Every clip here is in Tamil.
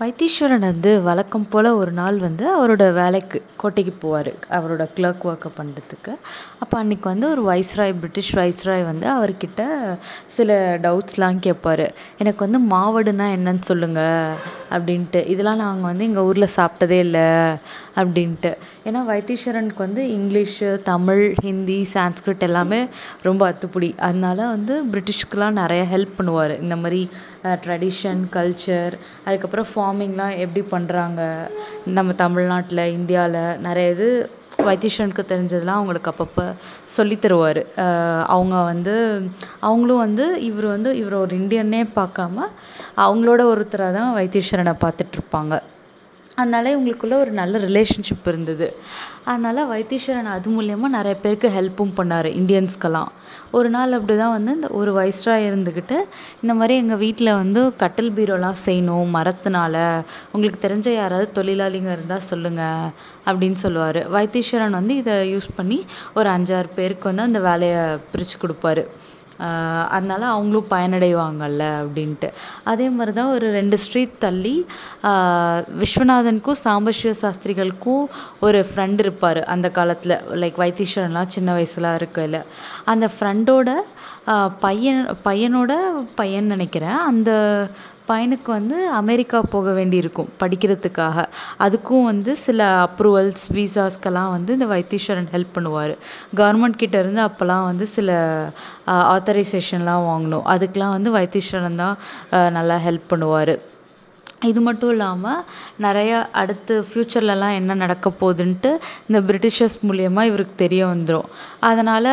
வைத்தீஸ்வரன் வந்து வழக்கம் போல் ஒரு நாள் வந்து அவரோட வேலைக்கு கோட்டைக்கு போவார் அவரோட கிளர்க் ஒர்க்கை பண்ணுறதுக்கு அப்போ அன்றைக்கி வந்து ஒரு வைஸ்ராய் பிரிட்டிஷ் வைஸ்ராய் வந்து அவர்கிட்ட சில டவுட்ஸ்லாம் கேட்பாரு எனக்கு வந்து மாவடுனா என்னன்னு சொல்லுங்கள் அப்படின்ட்டு. இதெல்லாம் நாங்கள் வந்து எங்கள் ஊரில் சாப்பிட்டதே இல்லை அப்படின்ட்டு. ஏன்னா வைத்தீஸ்வரனுக்கு வந்து இங்கிலீஷு தமிழ் ஹிந்தி சான்ஸ்கிரிட் எல்லாமே ரொம்ப அத்துப்படி. அதனால வந்து பிரிட்டிஷ்க்குலாம் நிறைய ஹெல்ப் பண்ணுவார். இந்த மாதிரி ட்ரெடிஷன் கல்ச்சர் அதுக்கப்புறம் ஃபார்மிங்லாம் எப்படி பண்ணுறாங்க நம்ம தமிழ்நாட்டில் இந்தியாவில் நிறைய இது வைத்தீஸ்வரனுக்கு தெரிஞ்சதெல்லாம் அவங்களுக்கு அப்பப்போ சொல்லி தருவார். அவங்க வந்து அவங்களும் வந்து இவர் வந்து இவர் ஒரு இந்தியன்னே பார்க்காம அவங்களோட ஒருத்தராக தான் வைத்தீஸ்வரனை பார்த்துட்ருப்பாங்க அதனால இவங்களுக்குள்ள ஒரு நல்ல ரிலேஷன்ஷிப் இருந்தது. அதனால வைத்தீஸ்வரன் அது மூலியமா நிறைய பேருக்கு ஹெல்ப்பும் பண்ணார் இண்டியன்ஸ்க்கெல்லாம் ஒரு நாள் அப்படி தான் வந்து இந்த ஒரு வைஸ்ராய் இருந்துக்கிட்டு இந்த மாதிரி எங்கள் வீட்டில் வந்து கட்டில் பீரோலாம் செய்யணும் மரத்தினால. உங்களுக்கு தெரிஞ்ச யாராவது தொழிலாளிங்க இருந்தால் சொல்லுங்கள் அப்படின்னு சொல்லுவார். வைத்தீஸ்வரன் வந்து இதை யூஸ் பண்ணி ஒரு அஞ்சாறு பேருக்கு வந்து அந்த வேலையை பிரித்து கொடுப்பாரு. அதனால அவங்களும் பயனடைவாங்கல்ல அப்படின்ட்டு. அதே மாதிரி தான் ஒரு ரெண்டு ஸ்ட்ரீட் தள்ளி விஸ்வநாதனுக்கும் சாம்பசிவ சாஸ்திரிகளுக்கும் ஒரு ஃப்ரெண்டு இருப்பார் அந்த காலத்தில். லைக் வைத்தீஸ்வரன்லாம் சின்ன வயசுலாம் இருக்கையில். அந்த ஃப்ரெண்டோட பையன் பையனோட பையன் நினைக்கிறேன். அந்த பையனுக்கு வந்து அமெரிக்கா போக வேண்டி இருக்கும் படிக்கிறதுக்காக. அதுக்கும் வந்து சில அப்ரூவல்ஸ் விசாஸ்க்கெல்லாம் வந்து இந்த வைத்தீஸ்வரன் ஹெல்ப் பண்ணுவார். கவர்மெண்ட் கிட்டேருந்து அப்போல்லாம் வந்து சில ஆத்தரைசேஷன்லாம் வாங்கணும். அதுக்கெலாம் வந்து வைத்தீஸ்வரன் தான் நல்லா ஹெல்ப் பண்ணுவார். இது மட்டும் இல்லாமல் நிறையா அடுத்து ஃப்யூச்சர்லலாம் என்ன நடக்க போகுதுன்ட்டு இந்த பிரிட்டிஷர்ஸ் மூலயமா இவருக்கு தெரிய வந்துடும் அதனால்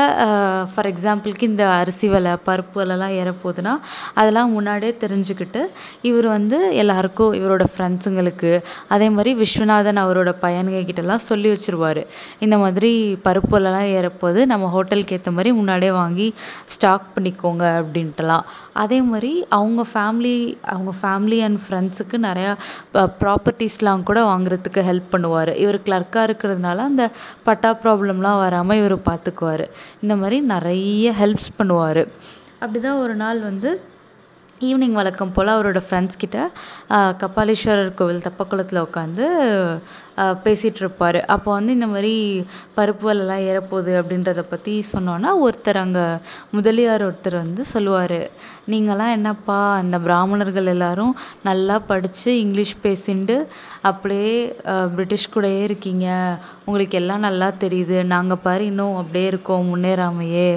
ஃபார் எக்ஸாம்பிளுக்கு இந்த அரிசி விலை பருப்பு விலைலாம் ஏறப்போகுதுன்னா அதெல்லாம் முன்னாடியே தெரிஞ்சுக்கிட்டு இவர் வந்து எல்லாருக்கும் இவரோட ஃப்ரெண்ட்ஸுங்களுக்கு அதே மாதிரி விஸ்வநாதன் அவரோட பையனுங்க கிட்டலாம் சொல்லி வச்சிருவார். இந்த மாதிரி பருப்பு விலைலாம் ஏறப்போகுது நம்ம ஹோட்டலுக்கு ஏற்ற மாதிரி முன்னாடியே வாங்கி ஸ்டாக் பண்ணிக்கோங்க அப்படின்ட்டுலாம். அதே மாதிரி அவங்க ஃபேமிலி அவங்க ஃபேமிலி அண்ட் ஃப்ரெண்ட்ஸுக்கு நிறையா ப்ராப்பர்ட்டிஸ்லாம் கூட வாங்குறதுக்கு ஹெல்ப் பண்ணுவார். இவர் கிளர்க்காக இருக்கிறதுனால அந்த பட்டா ப்ராப்ளம்லாம் வராமல் இவர் பார்த்துக்குவாரு இந்த மாதிரி நிறைய ஹெல்ப்ஸ் பண்ணுவார். அப்படி தான் ஒரு நாள் வந்து ஈவினிங் வழக்கம் போல் அவரோட ஃப்ரெண்ட்ஸ் கிட்ட கபாலீஸ்வரர் கோவில் தெப்பக்குளத்தில் உட்காந்து பேசிகிட்ருப்பாரு அப்போ வந்து இந்த மாதிரி பருப்பு விலைலாம் ஏறப்போகுது அப்படின்றத பற்றி சொன்னோன்னா ஒருத்தர் அங்கே முதலியார் ஒருத்தர் வந்து சொல்லுவார் நீங்கள்லாம் என்னப்பா அந்த பிராமணர்கள் எல்லாரும் நல்லா படித்து இங்கிலீஷ் பேசிண்டு அப்படியே பிரிட்டிஷ் கூடயே இருக்கீங்க. உங்களுக்கு எல்லாம் நல்லா தெரியுது. நாங்கள் பாரு இன்னும் அப்படியே இருக்கோம் முன்னேறாமையே.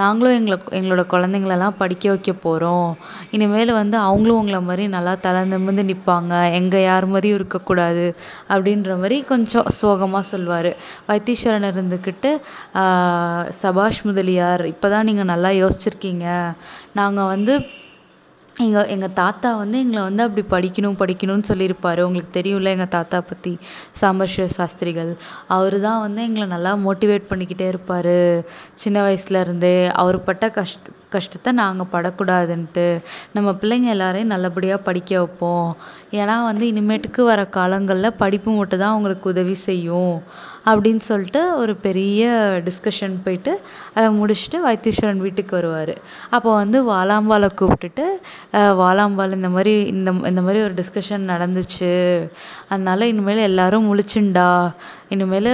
நாங்களும் எங்களை எங்களோட குழந்தைங்களெல்லாம் படிக்க வைக்க போகிறோம் இனிமேல் வந்து அவங்களும் உங்களை மாதிரி நல்லா தலை நிமிர்ந்து நிற்பாங்க எங்கள் யார் மாதிரியும் இருக்கக்கூடாது அப்படின்ற மாதிரி கொஞ்சம் சோகமாக சொல்லுவார் வைத்தீஸ்வரன் இருந்துக்கிட்டு சபாஷ் முதலியார் இப்போ தான் நீங்கள் நல்லா யோசிச்சிருக்கீங்க. நாங்கள் வந்து எங்கள் எங்கள் தாத்தா வந்து எங்களை வந்து அப்படி படிக்கணும் படிக்கணும்னு சொல்லியிருப்பாரு. உங்களுக்கு தெரியும்ல எங்கள் தாத்தா பற்றி சாம்பசிவ சாஸ்திரிகள். அவர் தான் வந்து எங்களை நல்லா மோட்டிவேட் பண்ணிக்கிட்டே இருப்பார். சின்ன வயசுலேருந்தே அவர் பட்ட கஷ்ட கஷ்டத்தை நாங்கள் படக்கூடாதுன்ட்டு நம்ம பிள்ளைங்க எல்லாரையும் நல்லபடியாக படிக்க வைப்போம். ஏன்னா வந்து இனிமேட்டுக்கு வர காலங்களில் படிப்பு மட்டும் தான் அவங்களுக்கு உதவி செய்யும். அப்படின்னு சொல்லிட்டு ஒரு பெரிய டிஸ்கஷன் போயிட்டு அதை முடிச்சுட்டு வைத்தீஸ்வரன் வீட்டுக்கு வருவார். அப்போ வந்து வாலாம்பாலை கூப்பிட்டுட்டு வாலாம்பால் இந்த மாதிரி இந்த இந்த மாதிரி ஒரு டிஸ்கஷன் நடந்துச்சு. அதனால் இனிமேல் எல்லாரும் முழிச்சுண்டா. இனிமேல்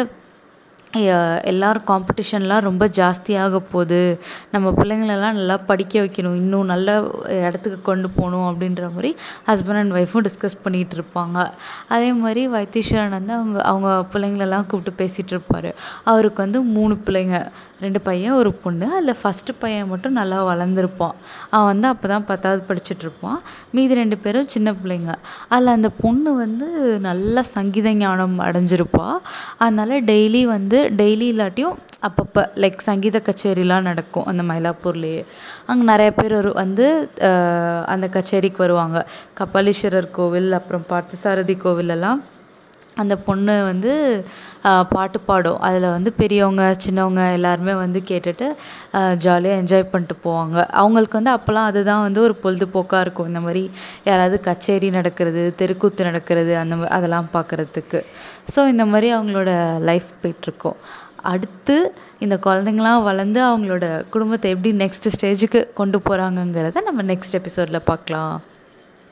எல்லாரும் காம்படிஷன்லாம் ரொம்ப ஜாஸ்தியாக போகுது நம்ம பிள்ளைங்களெல்லாம் நல்லா படிக்க வைக்கணும். இன்னும் நல்ல இடத்துக்கு கொண்டு போகணும் அப்படின்ற மாதிரி ஹஸ்பண்ட் அண்ட் ஒய்ஃபும் டிஸ்கஸ் பண்ணிகிட்டு இருப்பாங்க அதே மாதிரி வைத்தீஸ்வரன் வந்து அவங்க அவங்க பிள்ளைங்களெல்லாம் கூப்பிட்டு பேசிகிட்டு இருப்பார் அவருக்கு வந்து மூணு பிள்ளைங்க. ரெண்டு பையன் ஒரு பொண்ணு. அதில் ஃபஸ்ட்டு பையன் மட்டும் நல்லா வளர்ந்துருப்பான். அவன் வந்து அப்போ தான் பத்தாவது படிச்சுட்ருப்பான். மீதி ரெண்டு பேரும் சின்ன பிள்ளைங்க. அதில் அந்த பொண்ணு வந்து நல்லா சங்கீத ஞானம் அடைஞ்சிருப்பா. அதனால் டெய்லி வந்து டெய்லி இல்லாட்டியும் அப்பப்போ லைக் சங்கீத கச்சேரிலாம் நடக்கும் அந்த மயிலாப்பூர்லேயே. அங்கே நிறைய பேர் ஒரு வந்து அந்த கச்சேரிக்கு வருவாங்க. கபாலீஸ்வரர் கோவில் அப்புறம் பார்த்தசாரதி கோவிலெல்லாம் அந்த பொண்ணு வந்து பாட்டு பாடும். அதில் வந்து பெரியவங்க சின்னவங்க எல்லாருமே வந்து கேட்டுட்டு ஜாலியாக என்ஜாய் பண்ணிட்டு போவாங்க. அவங்களுக்கு வந்து அப்போல்லாம் அது தான் வந்து ஒரு பொழுதுபோக்காக இருக்கும். இந்த மாதிரி யாராவது கச்சேரி நடக்கிறது தெருக்கூத்து நடக்கிறது அந்த மா அதெல்லாம் பார்க்குறதுக்கு ஸோ இந்த மாதிரி அவங்களோட லைஃப் போயிட்டுருக்கோம். அடுத்து இந்த குழந்தைங்களாம் வளர்ந்து அவங்களோட குடும்பத்தை எப்படி நெக்ஸ்ட்டு ஸ்டேஜுக்கு கொண்டு போகிறாங்கங்கிறத நம்ம நெக்ஸ்ட் எபிசோடில் பார்க்கலாம்.